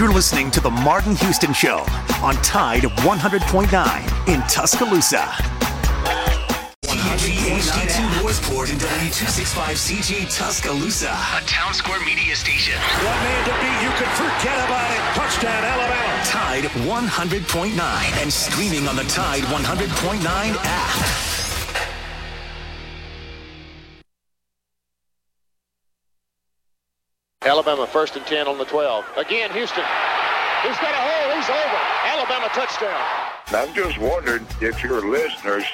You're listening to The Martin Houston Show on Tide 100.9 in Tuscaloosa. WHD2 Northport and W265CG Tuscaloosa, a town square media station. One man to beat, you can forget about it. Touchdown, Alabama. Tide 100.9 and streaming on the Tide 100.9 app. Alabama first and 10 on the 12. Again, Houston. He's got a hole. He's over. Alabama touchdown. I'm just wondering if your listeners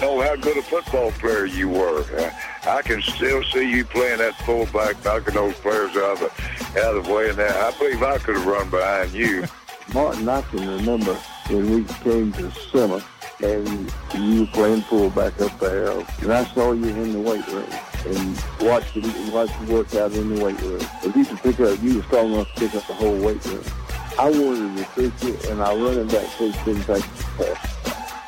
know how good a football player you were. Uh, I can still see you playing that fullback, knocking those players out of the, out of the way. And that, I believe I could have run behind you. Martin, I can remember when we came to summer and you were playing fullback up there, and I saw you in the weight room and watch you, watched you work out in the weight room. If you could pick up, you were strong enough to pick up the whole weight room. I wanted to fix it, and I run it back coach didn't take the pass.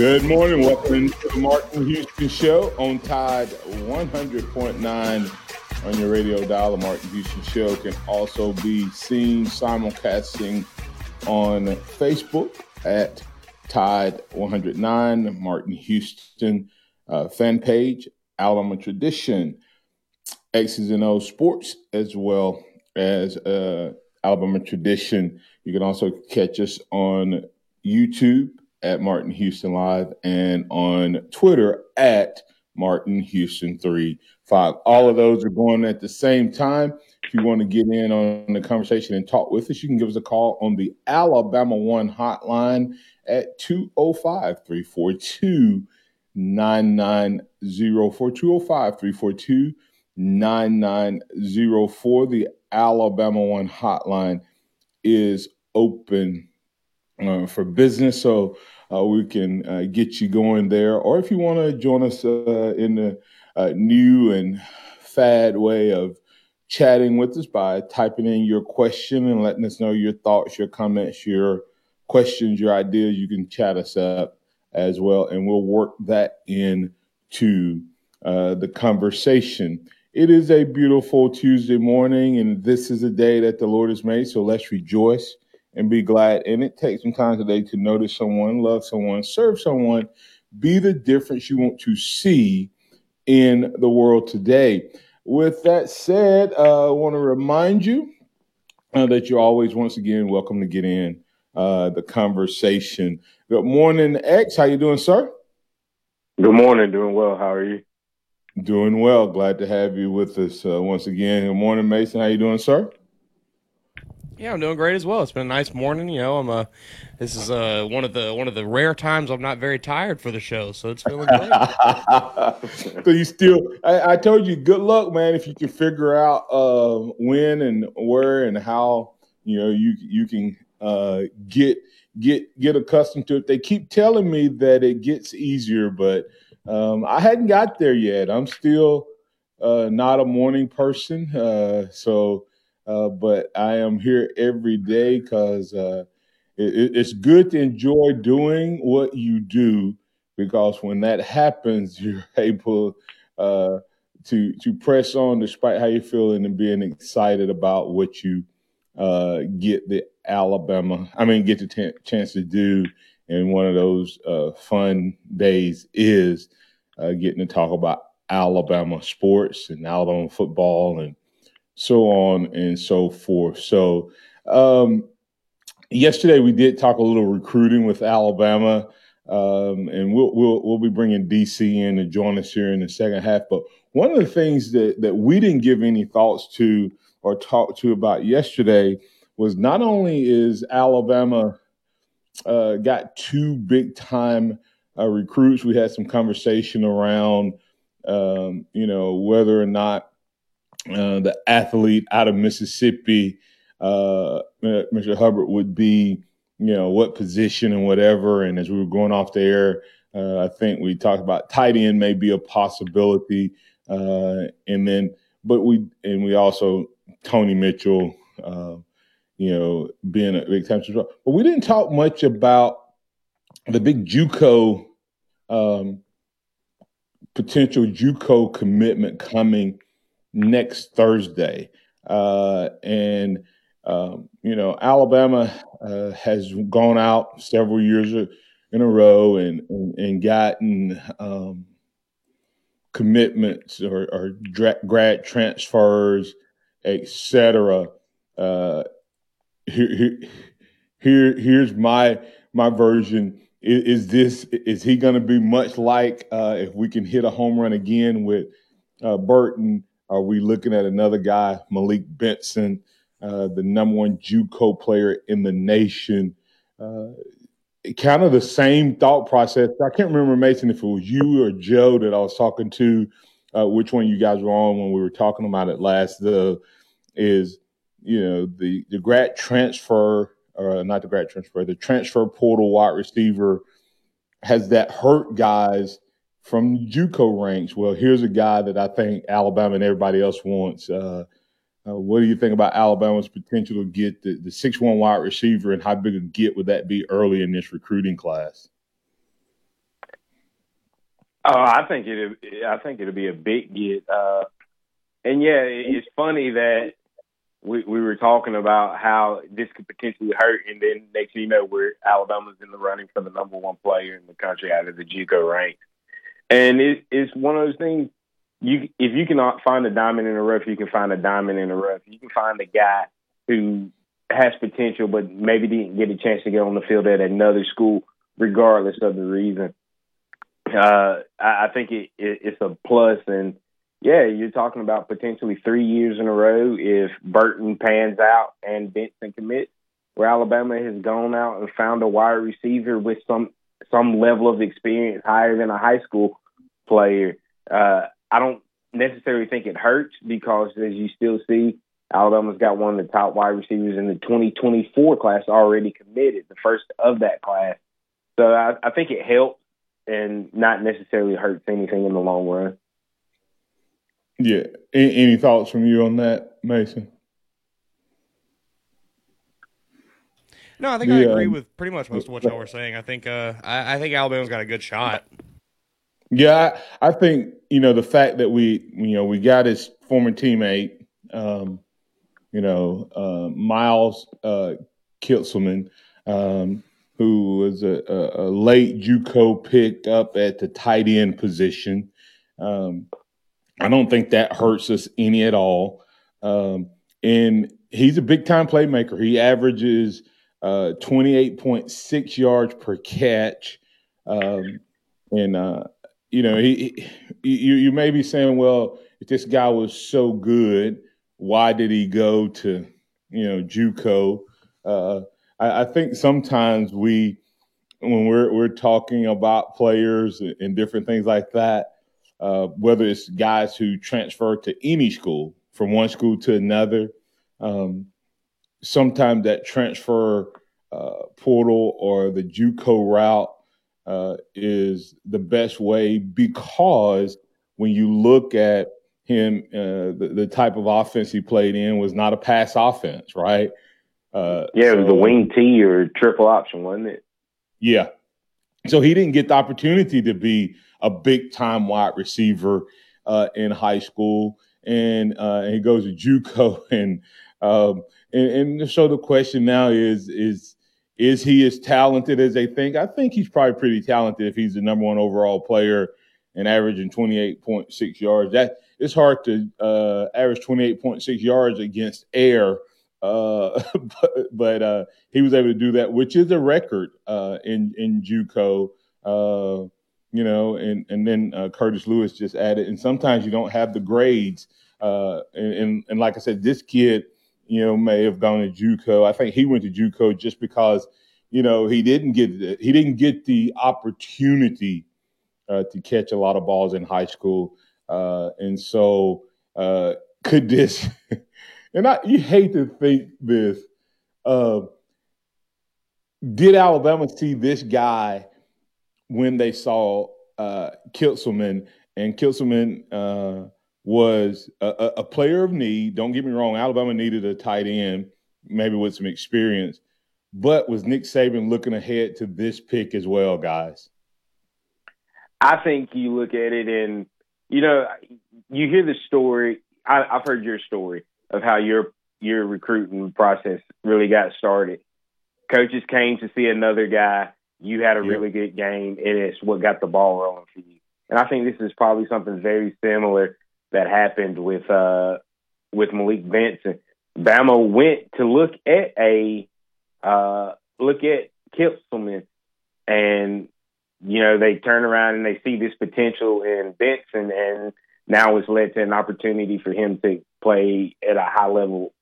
Good morning. Welcome to the Martin Houston Show on Tide 100.9 on your radio dial. The Martin Houston Show can also be seen simulcasting on Facebook at Tide 109, Martin Houston uh, fan page, Alabama Tradition, X's and O Sports, as well as uh, Alabama Tradition. You can also catch us on YouTube at Martin Houston Live and on Twitter at Martin Houston 35. All of those are going at the same time. If you want to get in on the conversation and talk with us, you can give us a call on the Alabama One hotline at 205 342 9904. 205 342 9904. The Alabama One hotline is open uh, for business. So uh, we can uh, get you going there. Or if you want to join us uh, in the uh, new and fad way of chatting with us by typing in your question and letting us know your thoughts, your comments, your questions, your ideas, you can chat us up as well. And we'll work that into uh, the conversation. It is a beautiful Tuesday morning, and this is a day that the Lord has made. So let's rejoice and be glad And it. takes some time today to notice someone, love someone, serve someone, be the difference you want to see in the world today. With that said, uh, I want to remind you uh, that you're always, once again, welcome to get in uh, the conversation. Good morning, X. How you doing, sir? Good morning. Doing well. How are you? Doing well. Glad to have you with us uh, once again. Good morning, Mason. How you doing, sir? Yeah, I'm doing great as well. It's been a nice morning. You know, I'm uh this is uh one of the one of the rare times I'm not very tired for the show, so it's feeling good. so you still I, I, told you good luck, man, if you can figure out uh when and where and how you know you you can uh get get get accustomed to it. They keep telling me that it gets easier, but um I hadn't got there yet. I'm still uh not a morning person. Uh so uh, but I am here every day because uh, it, it's good to enjoy doing what you do because when that happens, you're able uh, to to press on despite how you're feeling and being excited about what you uh, get the Alabama. I mean, get the t- chance to do. And one of those uh, fun days is uh, getting to talk about Alabama sports and Alabama football and so on and so forth. So, um, yesterday we did talk a little recruiting with Alabama, um, and we'll, we'll we'll be bringing DC in to join us here in the second half. But one of the things that that we didn't give any thoughts to or talk to about yesterday was not only is Alabama uh, got two big time uh, recruits, we had some conversation around um, you know whether or not uh, the athlete out of Mississippi uh, Mr. Hubbard would be, you know, what position and whatever. And as we were going off the air, uh, I think we talked about tight end may be a possibility. Uh, and then, but we, and we also, Tony Mitchell, uh, you know, being a big time. But we didn't talk much about the big JUCO um, potential JUCO commitment coming next Thursday, uh, and um, you know Alabama uh, has gone out several years in a row and and, and gotten um, commitments or, or grad transfers, etc. Uh, here, here, here, here's my my version is, is this is he going to be much like uh, if we can hit a home run again with uh, Burton? Are we looking at another guy, Malik Benson, uh, the number one JUCO player in the nation? Uh, kind of the same thought process. I can't remember Mason if it was you or Joe that I was talking to. Uh, which one you guys were on when we were talking about it last? The is you know the the grad transfer or not the grad transfer, the transfer portal wide receiver has that hurt guys from JUCO ranks. Well, here's a guy that I think Alabama and everybody else wants. Uh, uh, what do you think about Alabama's potential to get the, the six one wide receiver, and how big a get would that be early in this recruiting class? Oh, I think it. I think it'll be a big get. Uh, and yeah, it's funny that we, we were talking about how this could potentially hurt, and then next thing you know, we're Alabama's in the running for the number one player in the country out of the JUCO ranks, and it, it's one of those things. You if you cannot find a diamond in the rough, you can find a diamond in the rough. You can find a guy who has potential, but maybe didn't get a chance to get on the field at another school, regardless of the reason. Uh, I, I think it, it, it's a plus, and yeah, you're talking about potentially three years in a row if Burton pans out and Benson commits, where Alabama has gone out and found a wide receiver with some some level of experience higher than a high school player. Uh, I don't necessarily think it hurts because, as you still see, Alabama's got one of the top wide receivers in the 2024 class already committed, the first of that class. So I, I think it helps and not necessarily hurts anything in the long run. Yeah. Any, any thoughts from you on that, Mason? No, I think I agree with pretty much most of what y'all were saying. I think uh, I, I, think Alabama's got a good shot. Yeah, I, I, think you know the fact that we you know we got his former teammate, um, you know uh, Miles uh, Kitselman, um, who was a, a, a, late JUCO pick up at the tight end position. Um, I don't think that hurts us any at all. Um, and he's a big time playmaker. He averages uh, 28.6 yards per catch. Um, and, uh, you know, he, he, you, you may be saying, well, if this guy was so good, why did he go to, you know, JUCO? Uh, I, I think sometimes we, when we're, we're talking about players and different things like that, uh, whether it's guys who transfer to any school from one school to another. Um, sometimes that transfer uh, portal or the JUCO route uh, is the best way because when you look at him, uh, the, the, type of offense he played in was not a pass offense, right? Uh, yeah, it was so, a wing T or triple option, wasn't it? Yeah. So he didn't get the opportunity to be a big time wide receiver uh, in high school, and, uh, and he goes to JUCO, and, um, and and so the question now is is is he as talented as they think? I think he's probably pretty talented if he's the number one overall player and averaging 28.6 yards. That it's hard to uh, average 28.6 yards against air, uh, but, but uh, he was able to do that, which is a record uh, in in JUCO. Uh, you know, and and then uh, Curtis Lewis just added, and sometimes you don't have the grades, and, and, and like I said, this kid, you know, may have gone to JUCO. I think he went to JUCO just because, you know, he didn't get he didn't get the opportunity uh, to catch a lot of balls in high school, uh, and so uh, could this and I you hate to think this. Uh, did Alabama see this guy when they saw uh, Kitselman? And Kitselman uh, was a, a, player of need. Don't get me wrong, Alabama needed a tight end, maybe with some experience. But was Nick Saban looking ahead to this pick as well, guys? I think you look at it and you know you hear the story. I, I've heard your story of how your your recruiting process really got started. Coaches came to see another guy. You had a yeah. really good game, and it's what got the ball rolling for you. And I think this is probably something very similar that happened with uh, with Malik Benson. Bama went to look at a uh, look at Kitselman, and you know they turn around and they see this potential in Benson, and now it's led to an opportunity for him to play at a high level.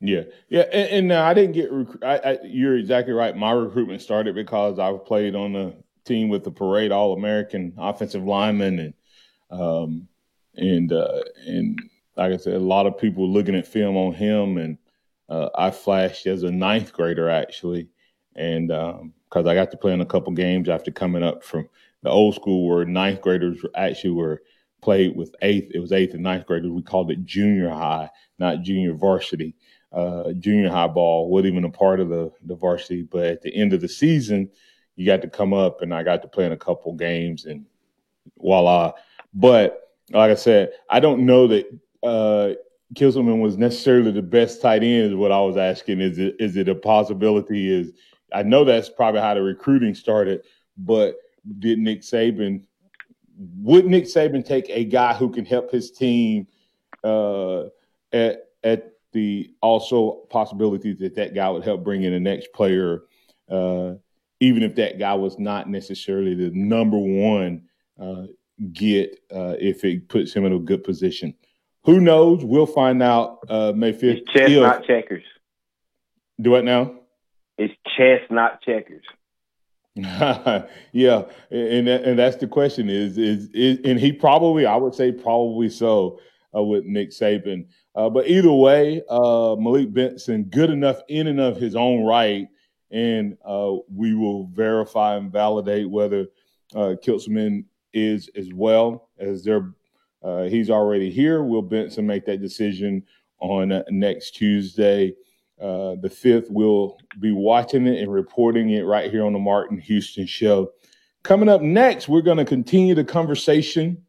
Yeah, yeah, and, and I didn't get. Rec- I, I, you're exactly right. My recruitment started because I played on the team with the Parade All American offensive lineman, and um, and uh, and like I said, a lot of people looking at film on him, and uh, I flashed as a ninth grader actually, and because um, I got to play in a couple games after coming up from the old school where ninth graders actually were played with eighth. It was eighth and ninth graders. We called it junior high, not junior varsity. Uh, junior high ball wasn't even a part of the, the varsity, but at the end of the season, you got to come up, and I got to play in a couple games, and voila. But like I said, I don't know that uh, was necessarily the best tight end. Is what I was asking. Is it is it a possibility? Is I know that's probably how the recruiting started, but did Nick Saban would Nick Saban take a guy who can help his team uh, at at the also possibility that that guy would help bring in the next player, uh, even if that guy was not necessarily the number one uh, get uh, if it puts him in a good position. Who knows? We'll find out uh, May 5th. It's chess, if, not checkers. Do what now? It's chess, not checkers. yeah, and and that's the question is, is is and he probably I would say probably so uh, with Nick Saban. Uh, but either way, uh, Malik Benson good enough in and of his own right, and uh, we will verify and validate whether uh, Kitselman is as well as they're uh, he's already here. Will Benson make that decision on uh, next Tuesday? Uh, the fifth, we'll be watching it and reporting it right here on the Martin Houston Show. Coming up next, we're going to continue the conversation,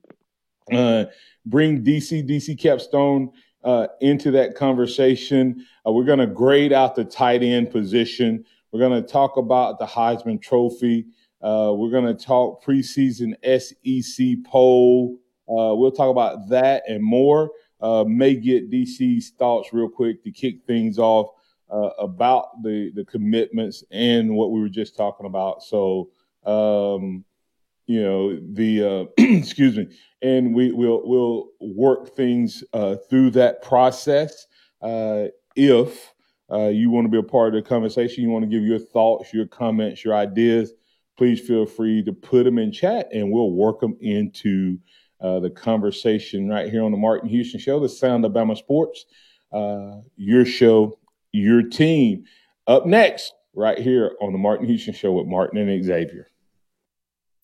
uh, bring DC, DC Capstone uh, into that conversation. Uh, we're going to grade out the tight end position. We're going to talk about the Heisman Trophy. Uh, we're going to talk preseason SEC poll. Uh, we'll talk about that and more. Uh, may get DC's thoughts real quick to kick things off uh, about the the commitments and what we were just talking about. So, um, you know, the uh, excuse me, and we will we'll work things uh, through that process. if you want to be a part of the conversation, you want to give your thoughts, your comments, your ideas please feel free to put them in chat and we'll work them into uh, the conversation right here on the Martin Houston Show, the Sound of Bama Sports, uh, your show, your team. Up next, right here on the Martin Houston Show with Martin and Xavier.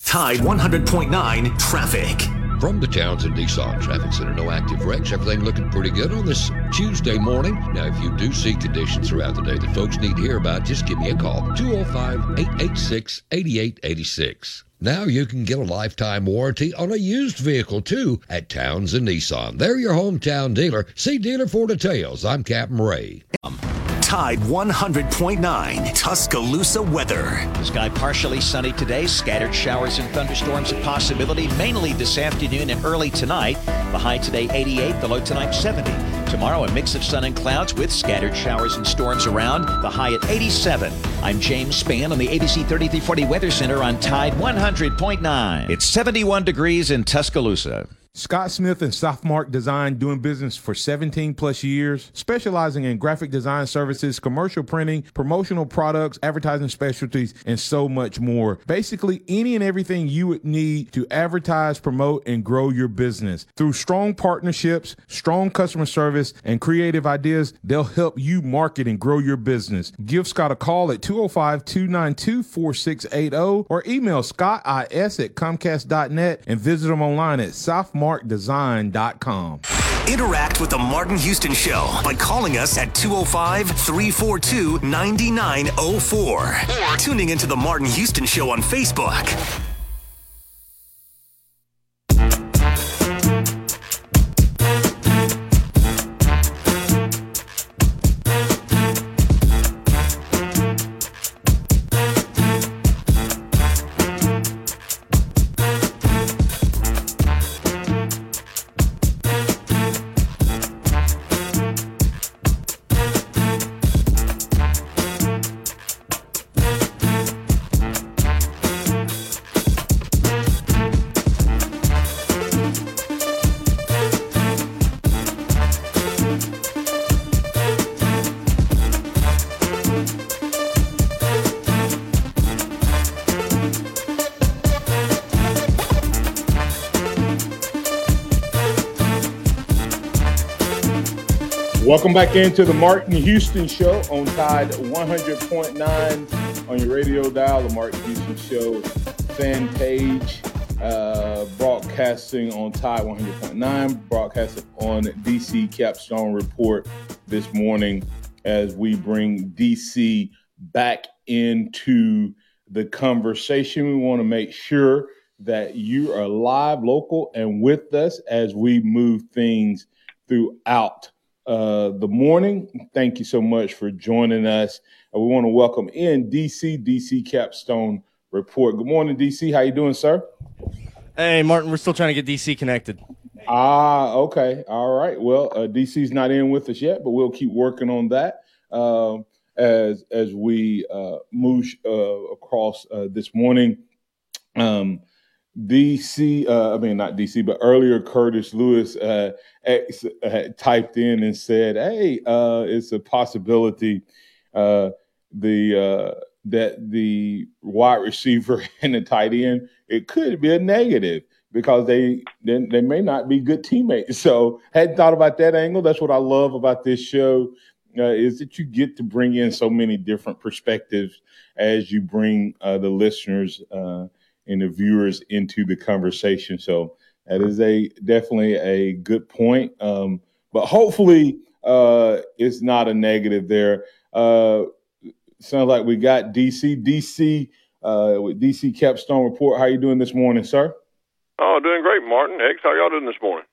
Tide 100.9 traffic. From the Townsend Nissan Traffic Center, no active wrecks. Everything looking pretty good on this Tuesday morning. Now, if you do see conditions throughout the day that folks need to hear about, just give me a call 205 886 8886. Now you can get a lifetime warranty on a used vehicle too at Townsend Nissan. They're your hometown dealer. See dealer for details. I'm Captain Ray. Um. Tide 100.9 Tuscaloosa weather. The sky partially sunny today. Scattered showers and thunderstorms a possibility mainly this afternoon and early tonight. The high today 88, the low tonight 70. Tomorrow a mix of sun and clouds with scattered showers and storms around. The high at 87. I'm James Spann on the ABC 3340 Weather Center on Tide 100.9. It's 71 degrees in Tuscaloosa. Scott Smith and Softmark Design doing business for 17 plus years, specializing in graphic design services, commercial printing, promotional products, advertising specialties, and so much more. Basically, any and everything you would need to advertise, promote, and grow your business. Through strong partnerships, strong customer service, and creative ideas, they'll help you market and grow your business. Give Scott a call at 205 292 4680 or email scottis at comcast.net and visit them online at sophomore markdesign.com. Interact with the Martin Houston Show by calling us at 205 342 9904 or tuning into the Martin Houston Show on Facebook. Welcome back into the Martin Houston Show on Tide 100.9 on your radio dial. The Martin Houston Show fan page, uh, broadcasting on Tide 100.9, broadcasting on DC Capstone Report this morning as we bring DC back into the conversation. We want to make sure that you are live, local, and with us as we move things throughout uh, the morning. Thank you so much for joining us. Uh, we want to welcome in DC, DC Capstone Report. Good morning, DC. How you doing, sir? Hey, Martin. We're still trying to get DC connected. Ah, okay. All right. Well, uh, DC's not in with us yet, but we'll keep working on that uh, as as we uh, move uh, across uh, this morning. Um, DC, uh, I mean not DC, but earlier Curtis Lewis uh, X had typed in and said, "Hey, uh, it's a possibility uh, the uh, that the wide receiver and the tight end it could be a negative because they they, they may not be good teammates." So hadn't thought about that angle. That's what I love about this show. Uh, is that you get to bring in so many different perspectives as you bring uh, the listeners uh, and the viewers into the conversation. So that is a definitely a good point. Um, but hopefully, uh, it's not a negative there. Uh, sounds like we got DC. DC uh, with DC Capstone Report. How you doing this morning, sir? Oh, doing great, Martin. X, how y'all doing this morning?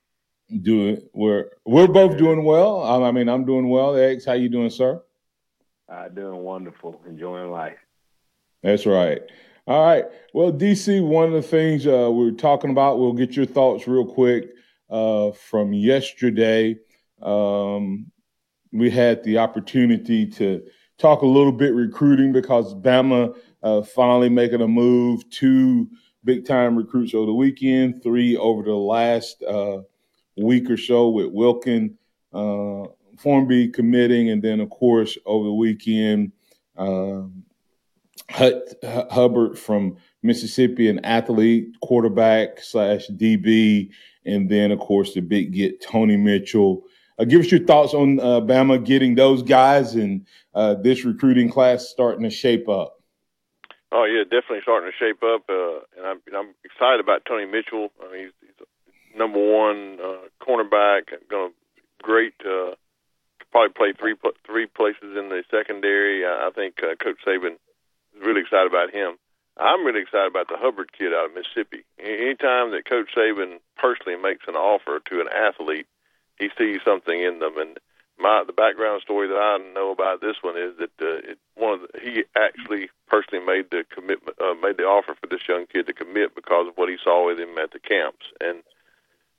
Doing we're we're both doing well. I mean, I'm doing well. X, how you doing, sir? Uh, doing wonderful, enjoying life. That's right. All right. Well, DC, one of the things uh, we are talking about, we'll get your thoughts real quick uh, from yesterday. Um, we had the opportunity to talk a little bit recruiting because Bama uh, finally making a move. Two big time recruits over the weekend, three over the last uh, week or so with Wilkin, uh, Formby committing, and then, of course, over the weekend, um, Hubbard from Mississippi, an athlete, quarterback slash DB, and then of course the big get Tony Mitchell. Uh, give us your thoughts on uh, Bama getting those guys and uh, this recruiting class starting to shape up. Oh yeah, definitely starting to shape up, uh, and I'm, I'm excited about Tony Mitchell. I mean, he's, he's number one uh, cornerback, going to great. Uh, probably play three three places in the secondary. I, I think Coach Saban really excited about him. I'm really excited about the Hubbard kid out of Mississippi. Anytime that Coach Saban personally makes an offer to an athlete, he sees something in them. And my the background story that I know about this one is that uh, it, one of the, he actually personally made the commitment, uh, made the offer for this young kid to commit because of what he saw with him at the camps. And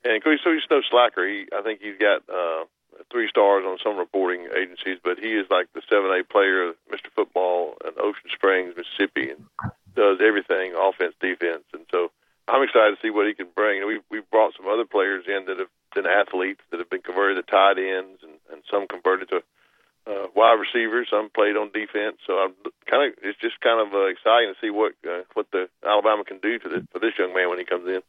and so he's no slacker. He I think he's got uh, three stars on some reporting agencies, but he is like the seven A player, of Mr. Football in Ocean Springs, Mississippi, and does everything offense, defense. And so I'm excited to see what he can bring. We've we've brought some other players in that have been athletes that have been converted to tight ends and, and some converted to uh, wide receivers. Some played on defense. So I'm kind of it's just kind of uh, exciting to see what uh, what the Alabama can do to the, for this young man when he comes in.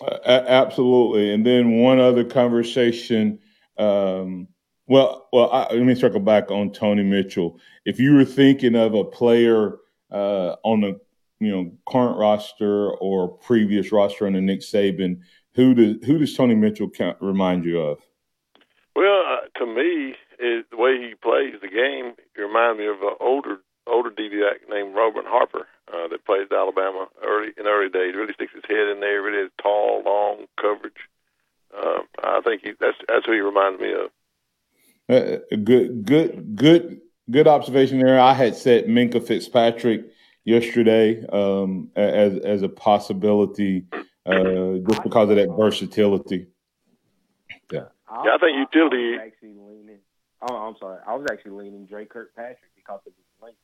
Uh, absolutely. And then one other conversation. Um, well, well, I, let me circle back on Tony Mitchell. If you were thinking of a player uh, on the you know current roster or previous roster under Nick Saban, who does who does Tony Mitchell count, remind you of? Well, uh, to me, it, the way he plays the game, he reminds me of an older older DBAC named Roman Harper uh, that at Alabama early in early days. Really sticks his head in there. Really has tall, long coverage. Uh, I think he, that's that's who he reminds me of. Uh, good, good, good, good observation there. I had said Minkah Fitzpatrick yesterday um, as as a possibility, uh, just because of that versatility. Yeah, yeah I think utility. I actually leaning. Oh, I'm sorry. I was actually leaning Dre Kirkpatrick because of his length.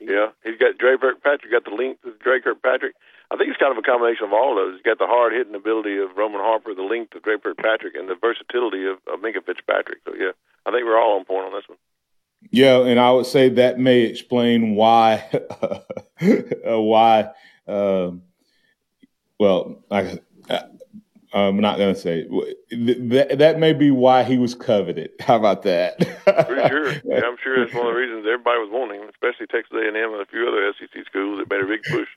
Yeah, he's got Dre Kirkpatrick. Got the length of Dre Kirkpatrick. I think it's kind of a combination of all of those. He's got the hard hitting ability of Roman Harper, the length of Dre Kirkpatrick, and the versatility of, of Minkah Fitzpatrick. So yeah, I think we're all on point on this one. Yeah, and I would say that may explain why why. Um, well, I, I'm not going to say that. That may be why he was coveted. How about that? Pretty sure. Yeah, I'm sure that's one of the reasons everybody was wanting him, especially Texas A&M and a few other SEC schools that made a big push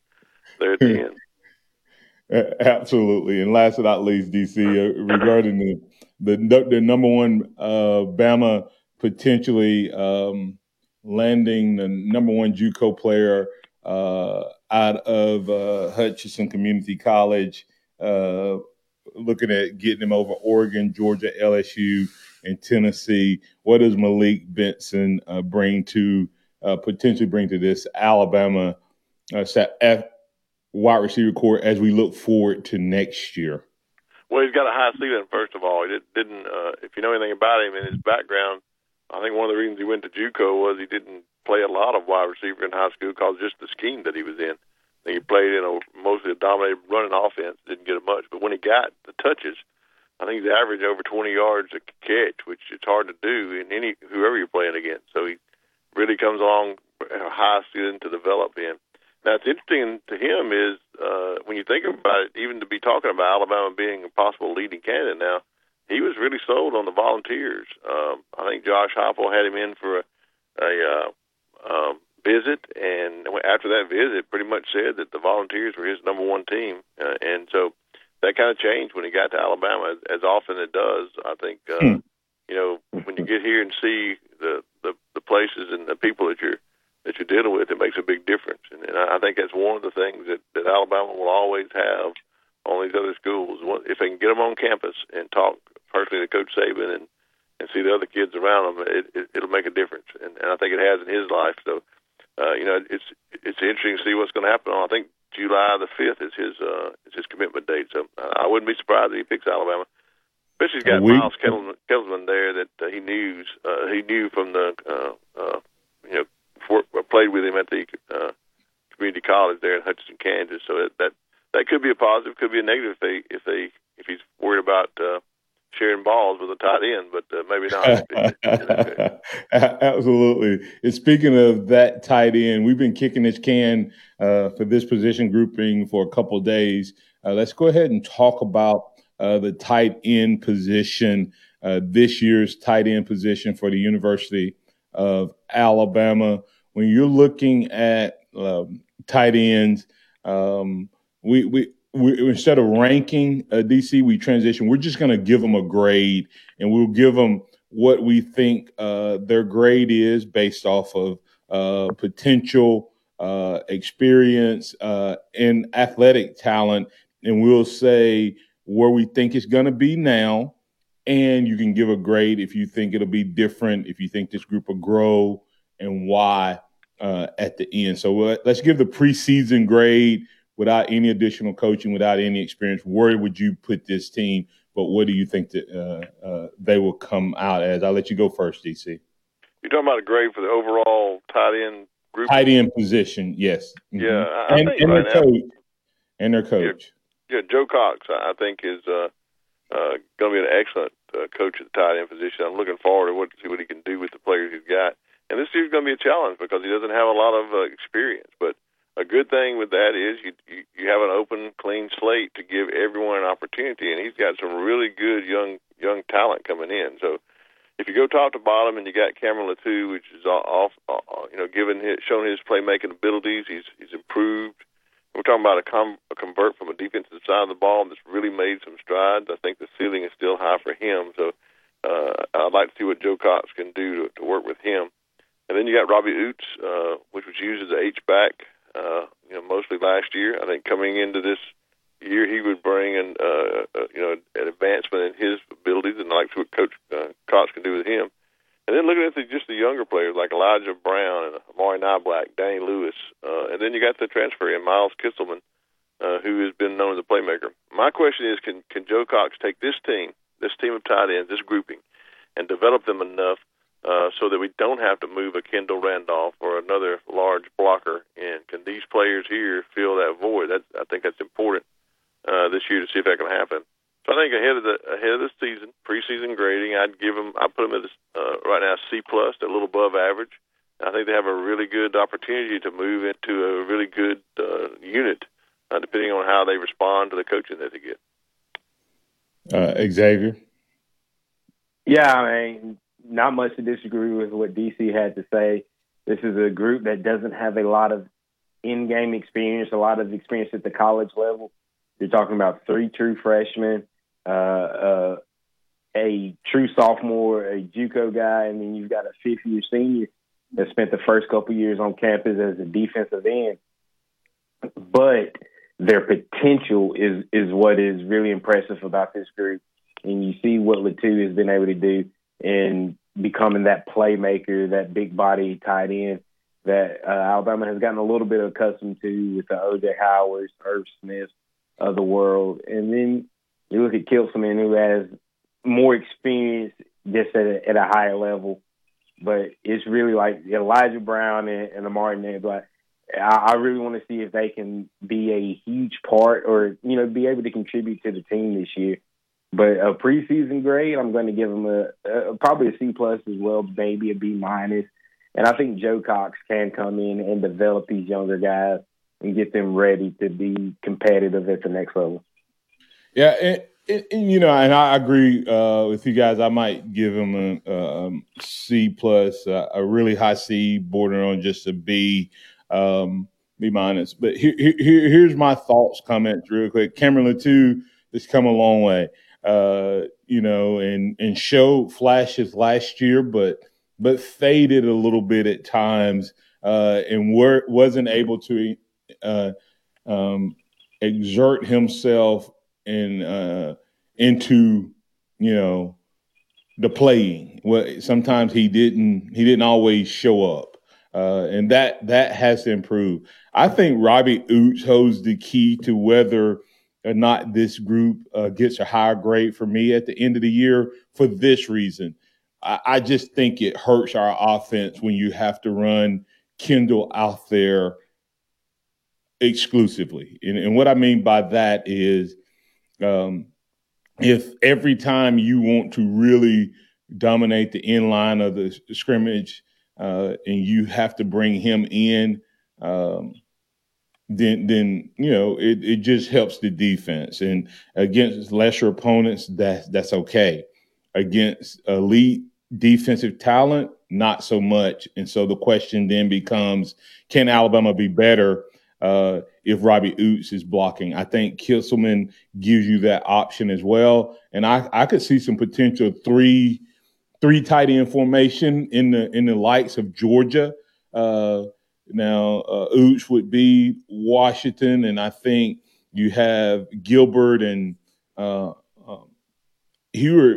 there at the end. Absolutely. And last but not least, DC, uh, regarding the the, the number one uh, Bama potentially um, landing the number one JUCO player uh, out of uh, Hutchinson Community College, uh, looking at getting him over Oregon, Georgia, LSU, and Tennessee. What does Malik Benson uh, bring to uh, potentially bring to this Alabama F- wide receiver core as we look forward to next year? Well, he's got a high ceiling. First of all, he didn't. Uh, if you know anything about him and his background, I think one of the reasons he went to JUCO was he didn't play a lot of wide receiver in high school because just the scheme that he was in. he played in a mostly a dominated running offense, didn't get much. But when he got the touches, I think he's averaged over 20 yards a catch, which is hard to do in any whoever you're playing against. So he really comes along a high ceiling to develop in. Now, it's interesting to him is uh, when you think about it, even to be talking about Alabama being a possible leading candidate now, he was really sold on the Volunteers. Um, I think Josh Heupel had him in for a, a uh, um, visit, and after that visit, pretty much said that the Volunteers were his number one team, uh, and so that kind of changed when he got to Alabama, as, as often it does. I think uh, hmm. you know when you get here and see the, the the places and the people that you're that you're dealing with, it makes a big difference, and, and I think that's one of the things that that Alabama will always have on these other schools. If they can get them on campus and talk personally to Coach Saban and and see the other kids around him, it, it, it'll make a difference. And, and I think it has in his life. So, uh, you know, it's it's interesting to see what's going to happen. I think July the fifth is his uh, is his commitment date. So I wouldn't be surprised if he picks Alabama. Especially he's got we, Miles Kitselman, there that uh, he knew uh, he knew from the uh, uh, you know for, played with him at the uh, community college there in Hutchinson, Kansas. So that that that could be a positive, could be a negative if they if they if he's worried about. Uh, sharing balls with a tight end, but uh, maybe not. Absolutely. And speaking of that tight end, we've been kicking this can uh, for this position grouping for a couple days. Uh, let's go ahead and talk about uh, the tight end position, uh, this year's tight end position for the University of Alabama. When you're looking at um, tight ends, um, we we we, instead of ranking a DC, we transition. We're just going to give them a grade, and we'll give them what we think uh, their grade is based off of uh, potential uh, experience uh, and athletic talent, and we'll say where we think it's going to be now. And you can give a grade if you think it'll be different, if you think this group will grow, and why uh, at the end. So let's give the preseason grade without any additional coaching, without any experience, where would you put this team? But what do you think that uh, uh, they will come out as? I'll let you go first, DC. You're talking about a grade for the overall tight end group. Tight end position, yes. Mm-hmm. Yeah, I, and, and right the coach, and their coach. Yeah, yeah Joe Cox, I think, is uh, uh, going to be an excellent uh, coach at the tight end position. I'm looking forward to what to see what he can do with the players he's got. And this year's going to be a challenge because he doesn't have a lot of uh, experience. But a good thing with that is you, you you have an open, clean slate to give everyone an opportunity, and he's got some really good young young talent coming in. So if you go top to bottom and you got Cameron Latu, which is off, uh, you know, given his, shown his playmaking abilities, he's he's improved. We're talking about a, com- a convert from a defensive side of the ball that's really made some strides. I think the ceiling is still high for him. So uh, I'd like to see what Joe Cox can do to, to work with him. And then you got Robbie Ouzts, uh, which was used as a H back, uh, you know, mostly last year. I think coming into this year, he would bring an, uh, uh, you know, an advancement in his abilities, and like what Coach uh, Cox can do with him. And then looking at the, just the younger players like Elijah Brown and Amari Niblack, Danny Lewis, uh, and then you got the transfer in Miles Kitselman, uh, who has been known as a playmaker. My question is, can can Joe Cox take this team, this team of tight ends, this grouping, and develop them enough uh, so that we don't have to move a Kendall Randolph or another large blocker? And can these players here fill that void? That I think that's important uh, this year to see if that can happen. So I think ahead of the ahead of the season, preseason grading, I'd give them. I put them at uh, right now C plus, a little above average. I think they have a really good opportunity to move into a really good uh, unit, uh, depending on how they respond to the coaching that they get. Uh, Xavier. Yeah, I mean, not much to disagree with what DC had to say. This is a group that doesn't have a lot of in-game experience, a lot of experience at the college level. You're talking about three true freshmen, uh, uh, a true sophomore, a JUCO guy, and then you've got a fifth year senior that spent the first couple years on campus as a defensive end. But their potential is is what is really impressive about this group, and you see what Latu has been able to do in becoming that playmaker, that big body tight end that uh, Alabama has gotten a little bit accustomed to with the OJ Howards, Irv Smith of the world, and then you look at Kitselman, who has more experience just at a, at a higher level. But it's really like Elijah Brown and, and Amari Niblack. I, I really want to see if they can be a huge part or, you know, be able to contribute to the team this year. But a preseason grade, I'm going to give them a, a probably a C plus as well, maybe a B minus. And I think Joe Cox can come in and develop these younger guys and get them ready to be competitive at the next level. Yeah, and, and, and you know, and I agree uh, with you guys. I might give him a, um, plus, uh, a really high C, bordering on just a B, um, B minus. But here, here, here's my thoughts, comments, real quick. Cameron Latu has come a long way, uh, you know, and and showed flashes last year, but but faded a little bit at times, uh, and were, wasn't able to uh, um, exert himself in uh, into you know the playing. Well, sometimes he didn't he didn't always show up, uh, and that that has to improve. I think Robbie Ouzts holds the key to whether or not this group uh, gets a higher grade for me at the end of the year for this reason. I, I just think it hurts our offense when you have to run Kendall out there exclusively. And, and, what I mean by that is um, if every time you want to really dominate the end line of the scrimmage uh, and you have to bring him in, um, then then you know it, it just helps the defense. And against lesser opponents, that that's okay. Against elite defensive talent, not so much. And so the question then becomes, can Alabama be better uh, if Robbie Ouzts is blocking. I think Kitselman gives you that option as well. And I, I could see some potential three three tight end formation in the in the likes of Georgia. Uh, now uh, Ouzts would be Washington, and I think you have Gilbert and uh, um,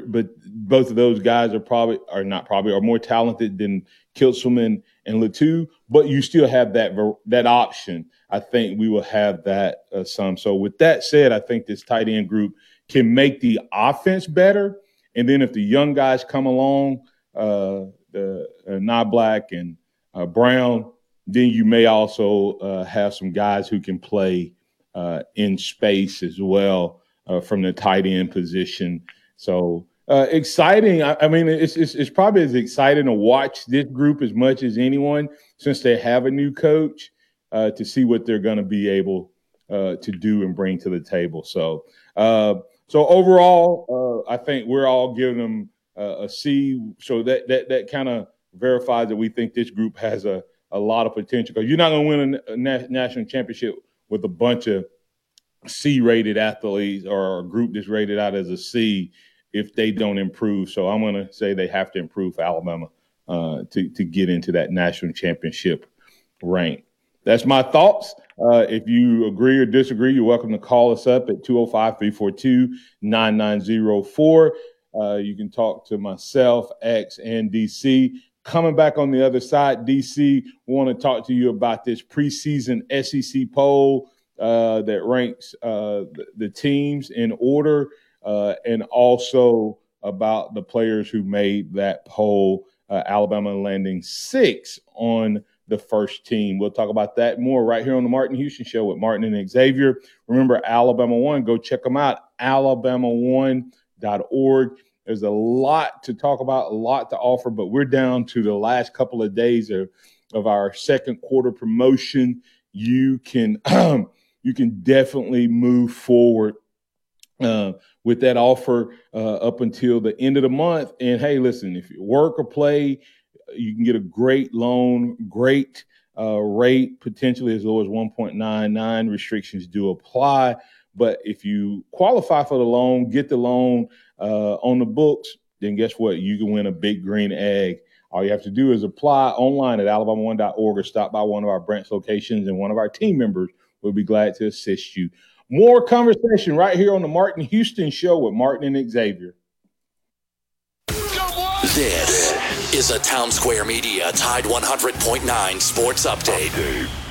but both of those guys are probably are not probably are more talented than Kitselman and Latu, but you still have that that option. I think we will have that uh, some. So with that said, I think this tight end group can make the offense better, and then if the young guys come along, uh, the uh, Black and uh, Brown, then you may also uh, have some guys who can play uh, in space as well uh, from the tight end position. So uh, exciting. I, I mean, it's, it's, it's probably as exciting to watch this group as much as anyone since they have a new coach uh, to see what they're going to be able uh, to do and bring to the table. So, so overall, I think we're all giving them a C. So that that that kind of verifies that we think this group has a a lot of potential because you're not going to win a, a na- national championship with a bunch of C-rated athletes or a group that's rated out as a C if they don't improve. So I'm going to say they have to improve Alabama uh, to to get into that national championship rank. That's my thoughts. Uh, if you agree or disagree, you're welcome to call us up at 205 342 9904. Uh, you can talk to myself, X, and DC. Coming back on the other side, DC, want to talk to you about this preseason SEC poll uh, that ranks uh, the, teams in order uh, and also about the players who made that poll. Uh, Alabama landing six on the first team. We'll talk about that more right here on the Martin Houston Show with Martin and Xavier. Remember, Alabama One, go check them out, alabama1.org. There's a lot to talk about, a lot to offer, but we're down to the last couple of days of, of our second quarter promotion. You can you can definitely move forward uh, with that offer uh, up until the end of the month. And hey, listen, if you work or play, you can get a great loan, great uh, rate, potentially as low as 1.99. Restrictions do apply. But if you qualify for the loan, get the loan uh, on the books, then guess what? You can win a big green egg. All you have to do is apply online at alabama1.org or stop by one of our branch locations, and one of our team members will be glad to assist you. More conversation right here on the Martin Houston Show with Martin and Xavier. This is a Town Square Media Tide 100.9 Sports Update.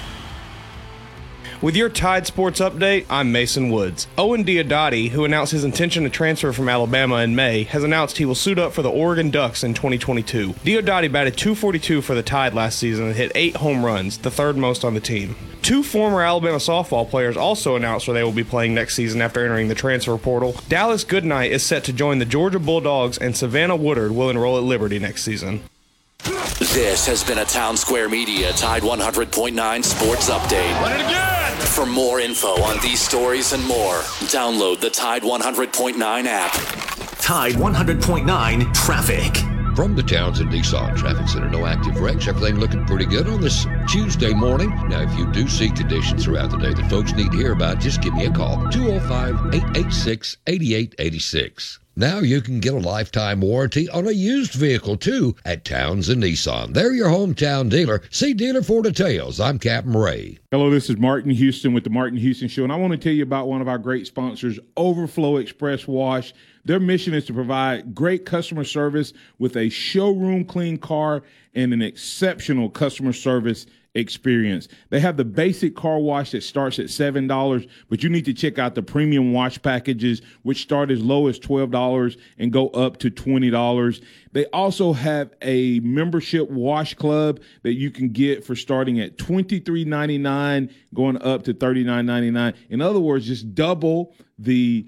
With your Tide Sports Update, I'm Mason Woods. Owen Diodati, who announced his intention to transfer from Alabama in May, has announced he will suit up for the Oregon Ducks in 2022. Diodati batted 242 for the Tide last season and hit eight home runs, the third most on the team. Two former Alabama softball players also announced where they will be playing next season after entering the transfer portal. Dallas Goodnight is set to join the Georgia Bulldogs, and Savannah Woodard will enroll at Liberty next season. This has been a Town Square Media Tide 100.9 Sports Update. For more info on these stories and more, download the Tide 100.9 app. Tide 100.9 Traffic. From the Townsend Nissan Traffic Center, no active wrecks. Everything looking pretty good on this Tuesday morning. Now, if you do see conditions throughout the day that folks need to hear about, just give me a call 205 886 8886. Now you can get a lifetime warranty on a used vehicle too at Townsend Nissan. They're your hometown dealer. See dealer for details. I'm Captain Ray. Hello, this is Martin Houston with the Martin Houston Show, and I want to tell you about one of our great sponsors, Overflow Express Wash. Their mission is to provide great customer service with a showroom clean car and an exceptional customer service experience. They have the basic car wash that starts at $7, but you need to check out the premium wash packages, which start as low as $12 and go up to $20. They also have a membership wash club that you can get for starting at $23.99, going up to $39.99. In other words, just double the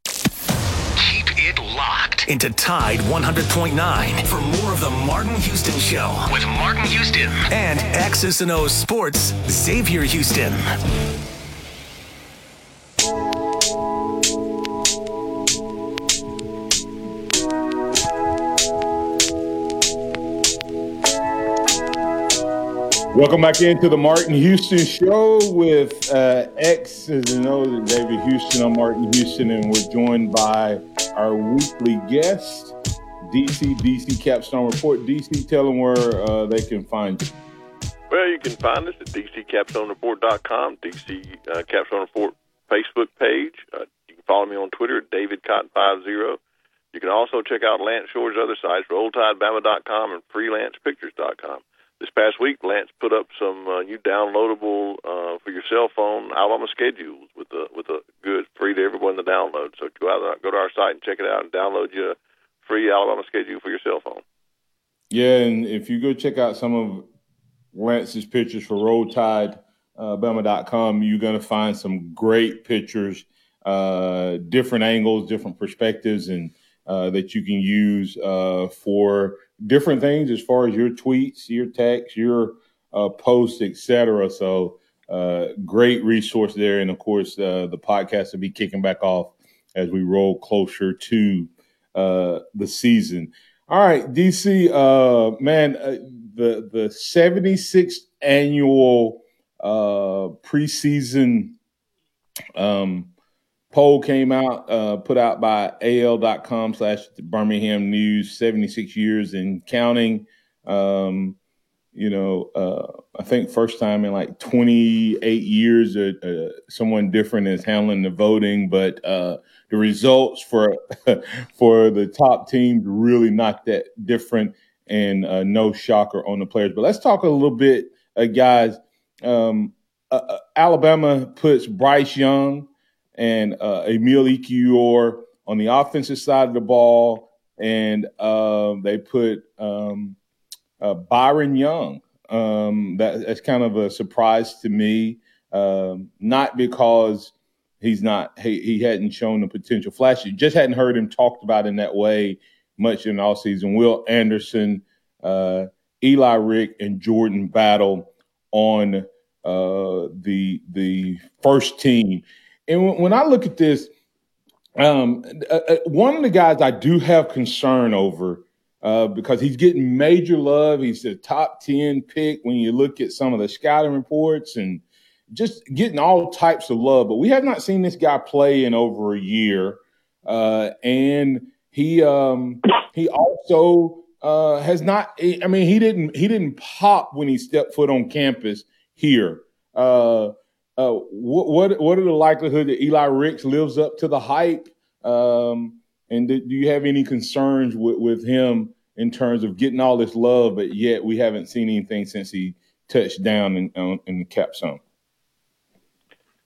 into Tide 100.9 for more of the Martin Houston Show with Martin Houston and X's and O's Sports Xavier Houston. Welcome back into the Martin Houston Show with uh, X's and O's David Houston. I'm Martin Houston, and we're joined by our weekly guest, DC, DC Capstone Report. DC, tell them where uh, they can find you. Well, you can find us at dccapstonereport.com, DC uh, Capstone Report Facebook page. Uh, you can follow me on Twitter at DavidCotton50. You can also check out Lance Shore's other sites, RollTideBama.com and FreelancePictures.com. This past week, Lance put up some uh, new downloadable uh, for your cell phone Alabama schedules with a with a good free to everyone to download. So go out go to our site and check it out and download your free Alabama schedule for your cell phone. Yeah, and if you go check out some of Lance's pictures for RollTideBama.com, uh, you're going to find some great pictures, uh, different angles, different perspectives, and uh, that you can use uh, for different things as far as your tweets, your texts, your uh, posts, etc. So uh, great resource there, and of course uh, the podcast will be kicking back off as we roll closer to uh, the season. All right, DC, uh, man, uh, the the seventy sixth annual preseason um, poll came out, uh, put out by AL.com slash Birmingham News, 76 years and counting. Um, you know, uh, I think first time in like 28 years, uh, uh, someone different is handling the voting, but uh, the results for for the top teams really not that different, and uh, no shocker on the players. But let's talk a little bit, guys. Um, Alabama puts Bryce Young and uh, Emil Ekiyor on the offensive side of the ball, and um, they put um, uh, Byron Young. Um, that, that's kind of a surprise to me, um, not because he's not he, he hadn't shown the potential flash. You just hadn't heard him talked about in that way much in all season. Will Anderson, uh, Eli Rick, and Jordan Battle on uh, the the first team. And when I look at this, um, uh, uh, one of the guys I do have concern over uh, because he's getting major love. He's the top 10 pick when you look at some of the scouting reports and just getting all types of love. But we have not seen this guy play in over a year. Uh, and he um, he also uh, has not. I mean, he didn't he didn't pop when he stepped foot on campus here. Uh, uh, what what are the likelihood that Eli Ricks lives up to the hype? Um, and do, do, you have any concerns with, with him in terms of getting all this love, but yet we haven't seen anything since he touched down in, in the Capstone?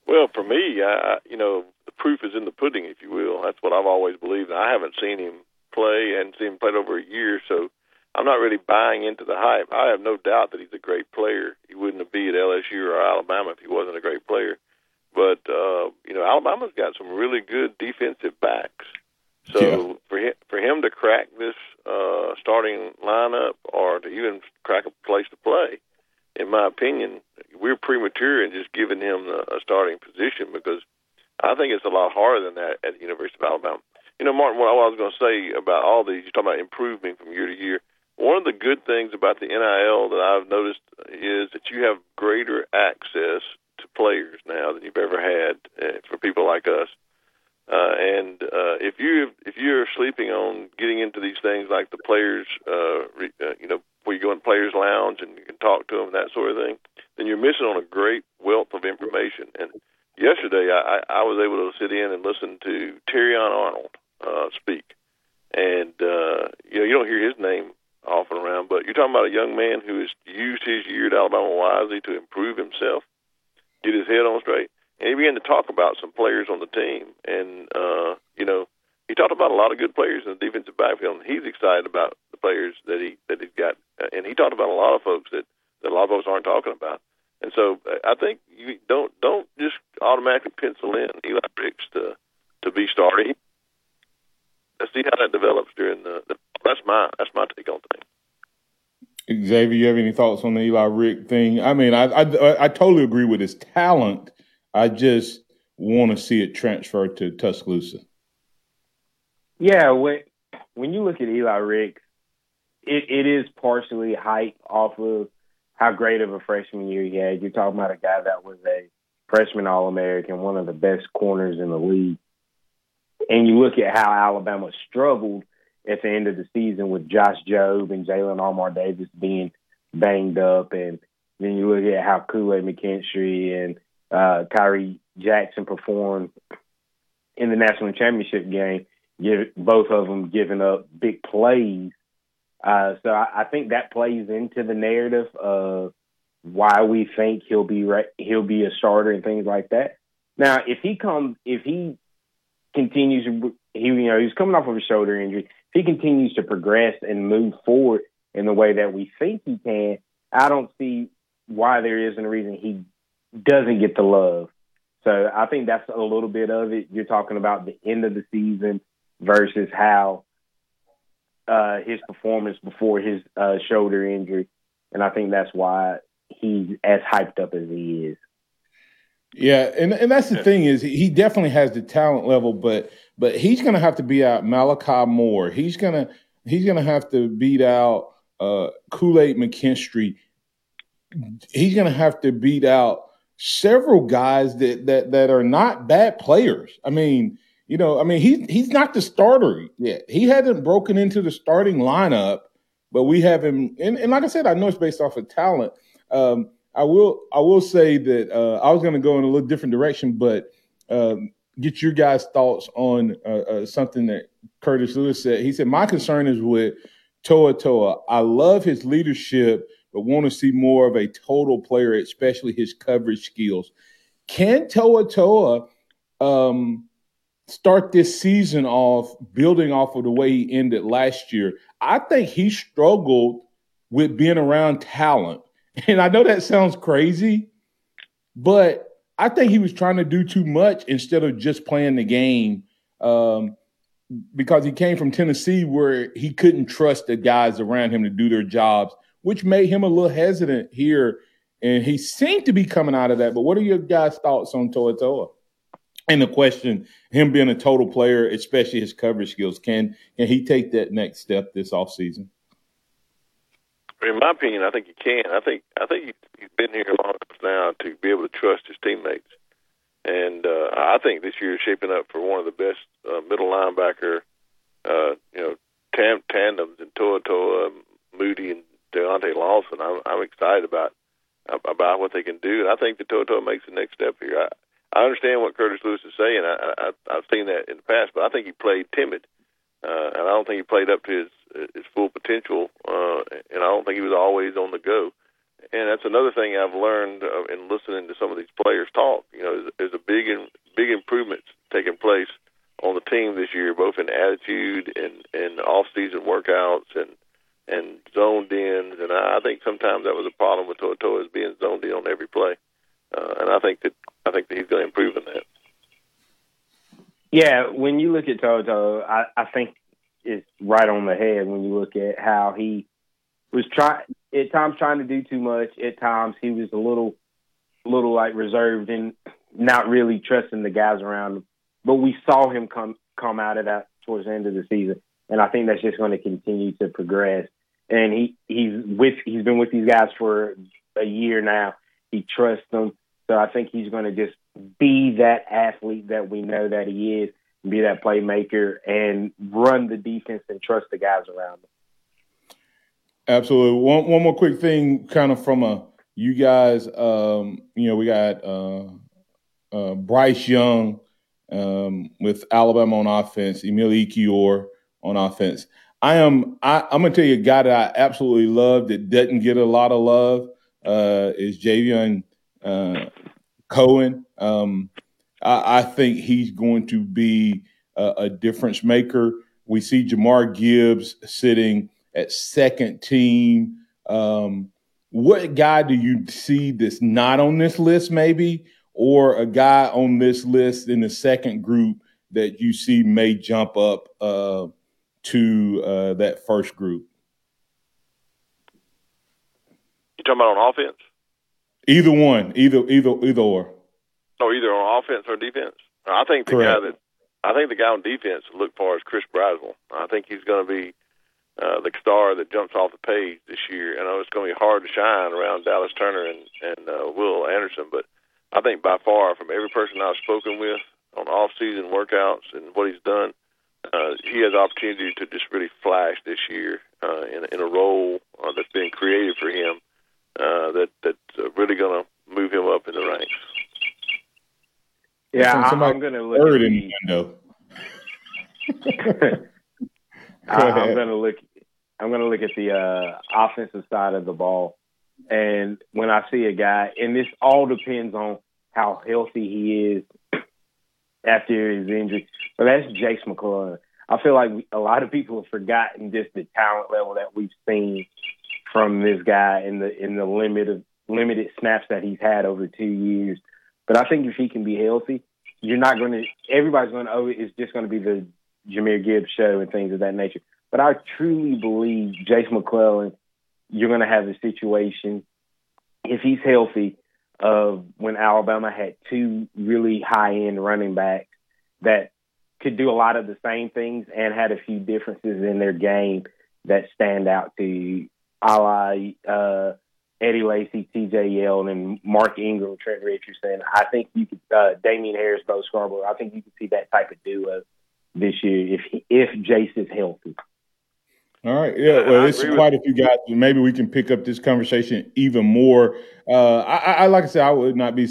Well, for me, I, you know, the proof is in the pudding, if you will. That's what I've always believed. I haven't seen him play and seen him play over a year, so I'm not really buying into the hype. I have no doubt that he's a great player. He wouldn't have be at LSU or Alabama if he wasn't a great player. But uh, you know, Alabama's got some really good defensive backs. So yeah. for him for him to crack this uh, starting lineup or to even crack a place to play, in my opinion, we're premature in just giving him a, a starting position because I think it's a lot harder than that at the University of Alabama. You know, Martin, what I was going to say about all these, you're talking about improving from year to year. One of the good things about the NIL that I've noticed is that you have greater access to players now than you've ever had uh, for people like us. Uh, and uh, if you if you're sleeping on getting into these things like the players, uh, re, uh, you know, where you go in players' lounge and you can talk to them and that sort of thing, then you're missing on a great wealth of information. And yesterday, I, I was able to sit in and listen to Terrion Arnold uh, speak, and uh, you know, you don't hear his name often around, but you're talking about a young man who is used his year at Alabama wisely to improve himself, get his head on straight, and he began to talk about some players on the team. And uh, you know, he talked about a lot of good players in the defensive backfield, and he's excited about the players that he that he's got. And he talked about a lot of folks that, that a lot of folks aren't talking about. And so I think you don't don't just automatically pencil in Eli Ricks to to be starting. Let's see how that develops during the, the. That's my that's my take on things. Xavier, you have any thoughts on the Eli Rick thing? I mean, I I, I totally agree with his talent. I just want to see it transfer to Tuscaloosa. Yeah, when when you look at Eli Ricks, it, it is partially hype off of how great of a freshman year he had. You're talking about a guy that was a freshman All American, one of the best corners in the league. And you look at how Alabama struggled at the end of the season with Josh Jobe and Jalen Armour Davis being banged up. And then you look at how Kool Aid McKinstry and uh, Khyree Jackson performed in the national championship game, give, both of them giving up big plays uh, so I, I, think that plays into the narrative of why we think he'll be re- he'll be a starter and things like that. Now, if he comes, if he continues, he you know he's coming off of a shoulder injury. If he continues to progress and move forward in the way that we think he can, I don't see why there isn't a reason he doesn't get the love. So I think that's a little bit of it. You're talking about the end of the season versus how uh, his performance before his uh, shoulder injury, and I think that's why he's as hyped up as he is. Yeah, and and that's the thing is he definitely has the talent level, but but he's going to have to beat out Malachi Moore. He's gonna he's gonna have to beat out uh, Kool Aid McKinstry. He's going to have to beat out several guys that that that are not bad players. I mean, you know, I mean, he's he's not the starter yet. He hasn't broken into the starting lineup, but we have him. And, and like I said, I know it's based off of talent. Um, I will I will say that uh, I was going to go in a little different direction, but um, get your guys' thoughts on uh, uh, something that Curtis Lewis said. He said, "My concern is with To'oTo'o. I love his leadership, but want to see more of a total player, especially his coverage skills. Can To'oTo'o?" Um, start this season off building off of the way he ended last year. I think he struggled with being around talent. And I know that sounds crazy, but I think he was trying to do too much instead of just playing the game. Um, because he came from Tennessee where he couldn't trust the guys around him to do their jobs, which made him a little hesitant here. And he seemed to be coming out of that. But what are your guys' thoughts on To'oTo'o? And the question, him being a total player, especially his coverage skills, can can he take that next step this offseason? In my opinion, I think he can. I think I think he's been here long enough now to be able to trust his teammates, and uh, I think this year is shaping up for one of the best uh, middle linebacker, uh, you know, tam- tandems in To'oTo'o, Moody, and Deontae Lawson. I'm, I'm excited about about what they can do, and I think the To'oTo'o makes the next step here. I, I understand what Curtis Lewis is saying. I, I, I've seen that in the past, but I think he played timid, uh, and I don't think he played up to his his full potential. Uh, and I don't think he was always on the go. And that's another thing I've learned uh, in listening to some of these players talk. You know, there's, a big in, big improvements taking place on the team this year, both in attitude and and off season workouts and and zoned in. And I, I think sometimes that was a problem with Toto is being zoned in on every play. Uh, and I think that I think that he's going to improve in that. Yeah, when you look at Toto, I, I think it's right on the head when you look at how he was trying at times trying to do too much. At times he was a little, little like reserved and not really trusting the guys around him. But we saw him come come out of that towards the end of the season, and I think that's just going to continue to progress. And he he's with he's been with these guys for a year now. He trusts them. So I think he's going to just be that athlete that we know that he is, be that playmaker, and run the defense and trust the guys around him. Absolutely. One one more quick thing, kind of from a you guys. Um, you know, we got uh, uh, Bryce Young um, with Alabama on offense, Emil Ekiyor on offense. I am. I, am gonna tell you a guy that I absolutely love that doesn't get a lot of love uh, is Javion uh, Cohen. Um, I, I, think he's going to be a, a, difference maker. We see Jahmyr Gibbs sitting at second team. Um, what guy do you see that's not on this list, maybe, or a guy on this list in the second group that you see may jump up uh, to uh, that first group? You talking about on offense? Either one, either either either or. Oh, either on offense or defense. I think the Correct. guy that I think the guy on defense to look for is Chris Braswell. I think he's going to be uh, the star that jumps off the page this year. I know it's going to be hard to shine around Dallas Turner and and uh, Will Anderson, but I think by far from every person I've spoken with on off season workouts and what he's done, uh, he has opportunity to just really flash this year uh, in in a role uh, that's been created for him uh, that that's uh, really going to move him up in the ranks. Yeah, I, am going to look third in the window. I, am going to look. I'm going to look at the uh, offensive side of the ball, and when I see a guy, and this all depends on how healthy he is after his injury. But that's Jase McClellan. I feel like a lot of people have forgotten just the talent level that we've seen from this guy in the in the limited limited snaps that he's had over two years. But I think if he can be healthy, you're not going to. Everybody's going to. Oh, it's just going to be the Jahmyr Gibbs show and things of that nature. But I truly believe Jase McClellan, you're going to have a situation if he's healthy of when Alabama had two really high end running backs that could do a lot of the same things and had a few differences in their game that stand out to a la uh, Eddie Lacy, T.J. Yeldon, and Mark Ingram, Trent Richardson. I think you could uh, Damien Harris, Bo Scarborough. I think you could see that type of duo this year if if Jase is healthy. All right. Yeah. Well, it's quite a few guys. Maybe we can pick up this conversation even more. Uh, I, I, like I said, I would not be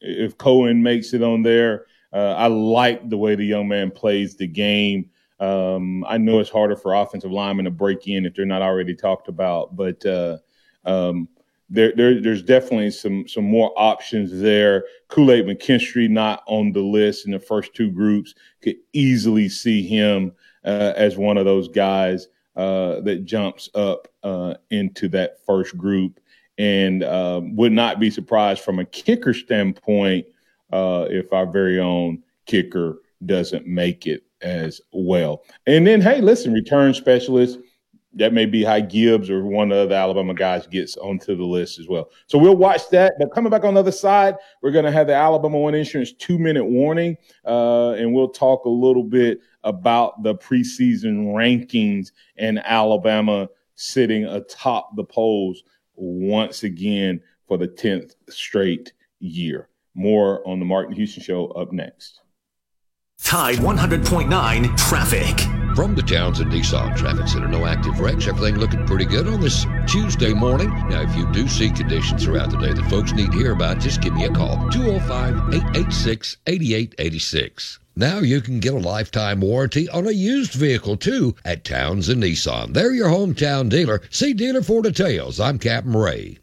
if Cohen makes it on there. Uh, I like the way the young man plays the game. Um, I know it's harder for offensive linemen to break in if they're not already talked about, but uh, um, there, there, there's definitely some some more options there. Kool Aid McKinstry not on the list in the first two groups. Could easily see him uh, as one of those guys uh, that jumps up uh, into that first group, and um, would not be surprised from a kicker standpoint uh, if our very own kicker doesn't make it as well. And then, hey, listen, return specialist that may be how Gibbs or one of the Alabama guys gets onto the list as well. So we'll watch that. But coming back on the other side, we're going to have the Alabama One Insurance two minute warning, uh, and we'll talk a little bit about the preseason rankings and Alabama sitting atop the polls once again for the 10th straight year. More on the Martin Houston Show up next. Tide 100.9 traffic. From the Townsend Nissan Traffic Center, no active wrecks. Everything looking pretty good on this Tuesday morning. Now, if you do see conditions throughout the day that folks need to hear about, just give me a call. 205 886 8886. Now you can get a lifetime warranty on a used vehicle too at Townsend Nissan. They're your hometown dealer. See dealer for details. I'm Captain Ray.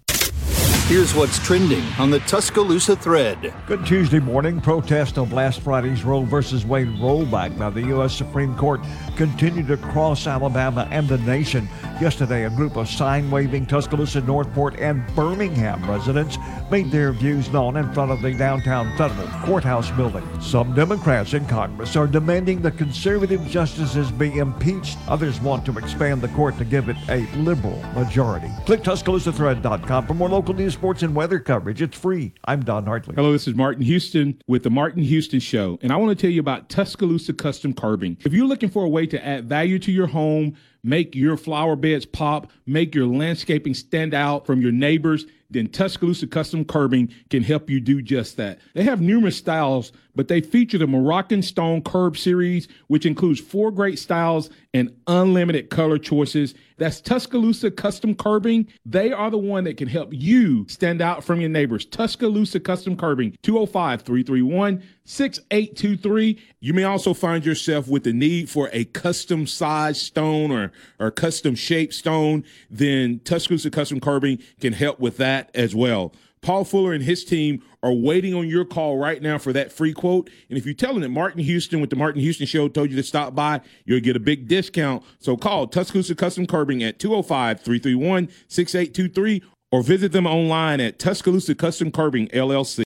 Here's what's trending on the Tuscaloosa thread. Good Tuesday morning. Protest of last Friday's Roe versus Wade rollback by the U.S. Supreme Court continued across Alabama and the nation. Yesterday, a group of sign waving Tuscaloosa, Northport, and Birmingham residents made their views known in front of the downtown federal courthouse building. Some Democrats in Congress are demanding the conservative justices be impeached. Others want to expand the court to give it a liberal majority. Click TuscaloosaThread.com for more local news sports and weather coverage. It's free. I'm Don Hartley. Hello, this is Martin Houston with the Martin Houston Show, and I want to tell you about Tuscaloosa Custom Curbing. If you're looking for a way to add value to your home, make your flower beds pop, make your landscaping stand out from your neighbors, then Tuscaloosa Custom Curbing can help you do just that. They have numerous styles, but they feature the Moroccan Stone Curb series, which includes four great styles and unlimited color choices. That's Tuscaloosa Custom Curbing. They are the one that can help you stand out from your neighbors. Tuscaloosa Custom Curbing, 205 331 6823. You may also find yourself with the need for a custom size stone or, or custom shaped stone. Then Tuscaloosa Custom Curbing can help with that as well. Paul Fuller and his team are waiting on your call right now for that free quote. And if you tell them that Martin Houston with the Martin Houston Show told you to stop by, you'll get a big discount. So call Tuscaloosa Custom Curbing at 205 331 6823 or visit them online at Tuscaloosa Custom Curbing LLC.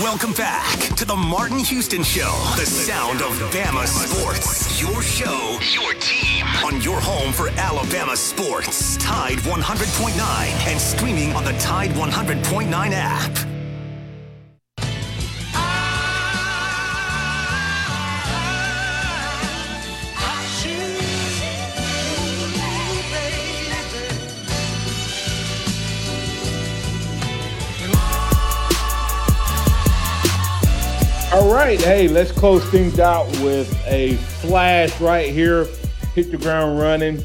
Welcome back to the Martin Houston Show, the sound of Bama sports. Your show, your team, on your home for Alabama sports. Tide 100.9 and streaming on the Tide 100.9 app. All right, hey, let's close things out with a flash right here. Hit the ground running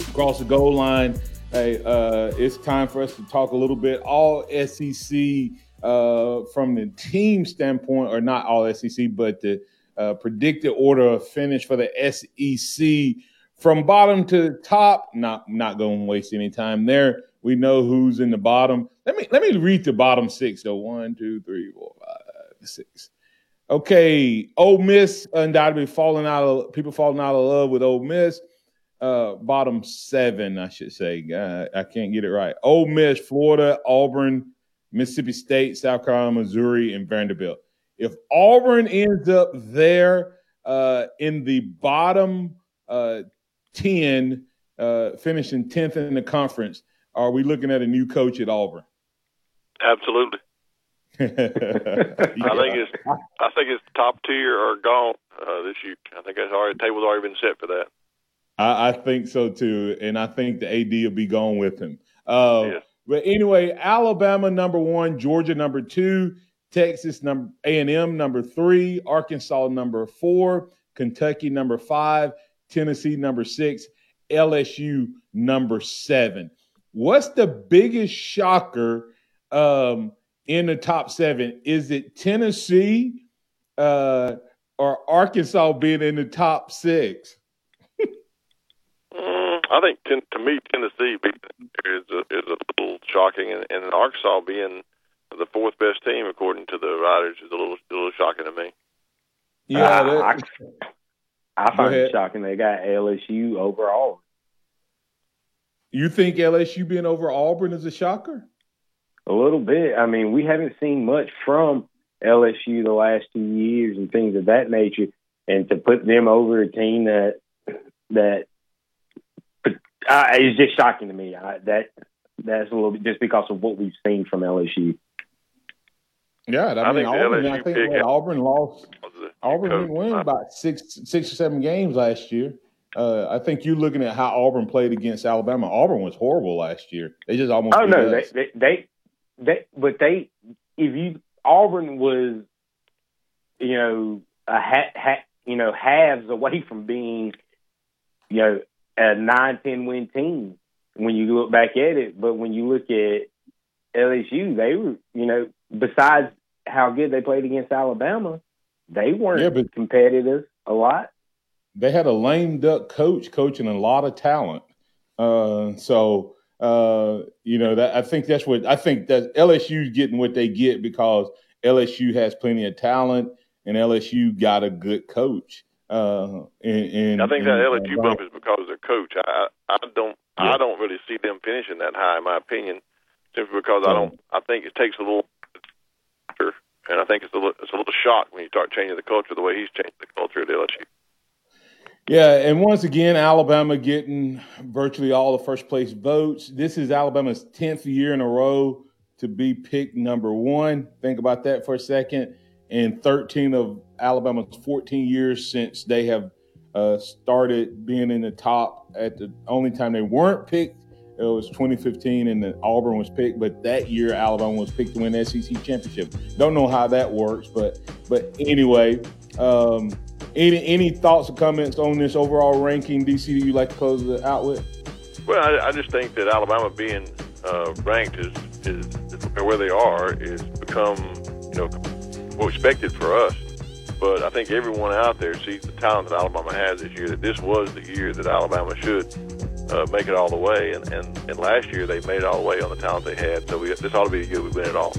across the goal line. Hey, uh, it's time for us to talk a little bit all SEC uh, from the team standpoint, or not all SEC, but the uh, predicted order of finish for the SEC from bottom to top. Not not going to waste any time there. We know who's in the bottom. Let me let me read the bottom six. So one, two, three, four, five, six. Okay, Ole Miss undoubtedly falling out of people falling out of love with Ole Miss. Uh, bottom seven, I should say. Uh, I can't get it right. Ole Miss, Florida, Auburn, Mississippi State, South Carolina, Missouri, and Vanderbilt. If Auburn ends up there uh, in the bottom uh, ten, uh, finishing tenth in the conference, are we looking at a new coach at Auburn? Absolutely. I think it's I think it's top tier or gone uh, this year. I think that's already table's already been set for that. I, I, think so too, and I think the AD will be gone with him. Uh, yes. But anyway, Alabama number one, Georgia number two, Texas number A and M number three, Arkansas number four, Kentucky number five, Tennessee number six, LSU number seven. What's the biggest shocker? Um, in the top seven. Is it Tennessee uh, or Arkansas being in the top six? mm, I think ten, to me Tennessee is a, is a little shocking, and, and Arkansas being the fourth best team according to the writers is a little a little shocking to me. Yeah, uh, I, I find it shocking they got LSU over Auburn. You think LSU being over Auburn is a shocker? A little bit. I mean, we haven't seen much from LSU the last two years and things of that nature, and to put them over a team that that uh, is just shocking to me. I, that that's a little bit just because of what we've seen from LSU. Yeah, I, I mean, Auburn. I think what, Auburn lost. Auburn didn't win about six, six or seven games last year. Uh, I think you're looking at how Auburn played against Alabama. Auburn was horrible last year. They just almost. Oh no, they, they, they they but they if you Auburn was you know a ha, ha, you know halves away from being you know a nine ten win team when you look back at it. But when you look at LSU, they were you know besides how good they played against Alabama, they weren't yeah, but competitive a lot. They had a lame duck coach coaching a lot of talent. Uh, so uh, you know that I think that's what I think that LSU's getting what they get because LSU has plenty of talent and LSU got a good coach. Uh, and, and I think that and, LSU uh, bump is because of their coach. I I don't yeah. I don't really see them finishing that high in my opinion, simply because I don't. I think it takes a little, and I think it's a little, it's a little shock when you start changing the culture the way he's changed the culture at LSU. Yeah, and once again, Alabama getting virtually all the first place votes. This is Alabama's 10th year in a row to be picked number one. Think about that for a second. And 13 of Alabama's 14 years since they have uh, started being in the top at the only time they weren't picked it was 2015 and Auburn was picked, but that year Alabama was picked to win the SEC championship. Don't know how that works, but but anyway, um, any any thoughts or comments on this overall ranking, DC? That you like to close it out with? Well, I, I just think that Alabama being uh, ranked is, is, is where they are is become you know well expected for us. But I think everyone out there sees the talent that Alabama has this year. That this was the year that Alabama should uh, make it all the way. And, and, and last year they made it all the way on the talent they had. So we, this ought to be a year we win it all.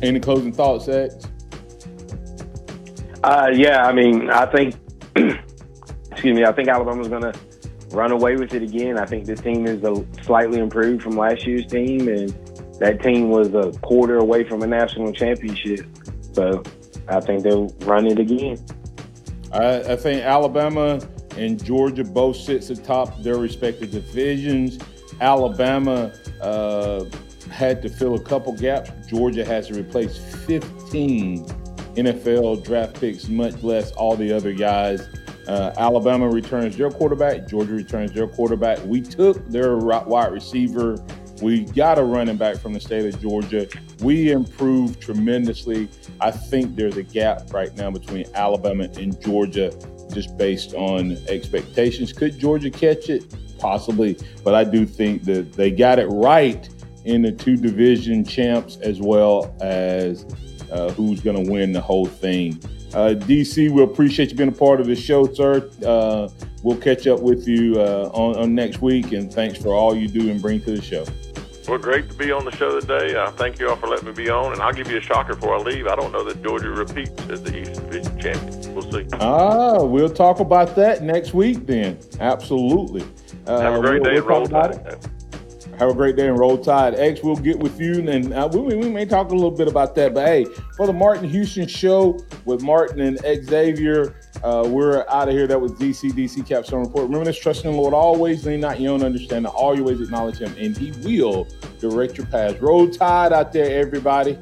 Any closing thoughts, X? Uh, yeah, I mean, I think, excuse me, I think Alabama's going to run away with it again. I think this team is a slightly improved from last year's team, and that team was a quarter away from a national championship. So I think they'll run it again. I, I think Alabama and Georgia both sits atop their respective divisions. Alabama uh, had to fill a couple gaps. Georgia has to replace 15 NFL draft picks, much less all the other guys. Uh, Alabama returns their quarterback. Georgia returns their quarterback. We took their wide receiver. We got a running back from the state of Georgia. We improved tremendously. I think there's a gap right now between Alabama and Georgia just based on expectations. Could Georgia catch it? Possibly, but I do think that they got it right in the two division champs as well as uh, who's going to win the whole thing. Uh, DC, we appreciate you being a part of the show, sir. Uh, we'll catch up with you uh, on, on, next week, and thanks for all you do and bring to the show. Well, great to be on the show today. Uh, thank you all for letting me be on, and I'll give you a shocker before I leave. I don't know that Georgia repeats as the East Division champion. We'll see. Ah, we'll talk about that next week then. Absolutely. Uh, Have a great we'll, day. We'll roll tide. Have a great day and roll tide. X, we'll get with you, and uh, we, we may talk a little bit about that. But hey, for the Martin Houston show with Martin and Xavier, uh, we're out of here. That was DC, DC Capstone Report. Remember this, trust in the Lord always, lean not your own understanding. All your ways acknowledge him, and he will direct your paths. Roll tide out there, everybody.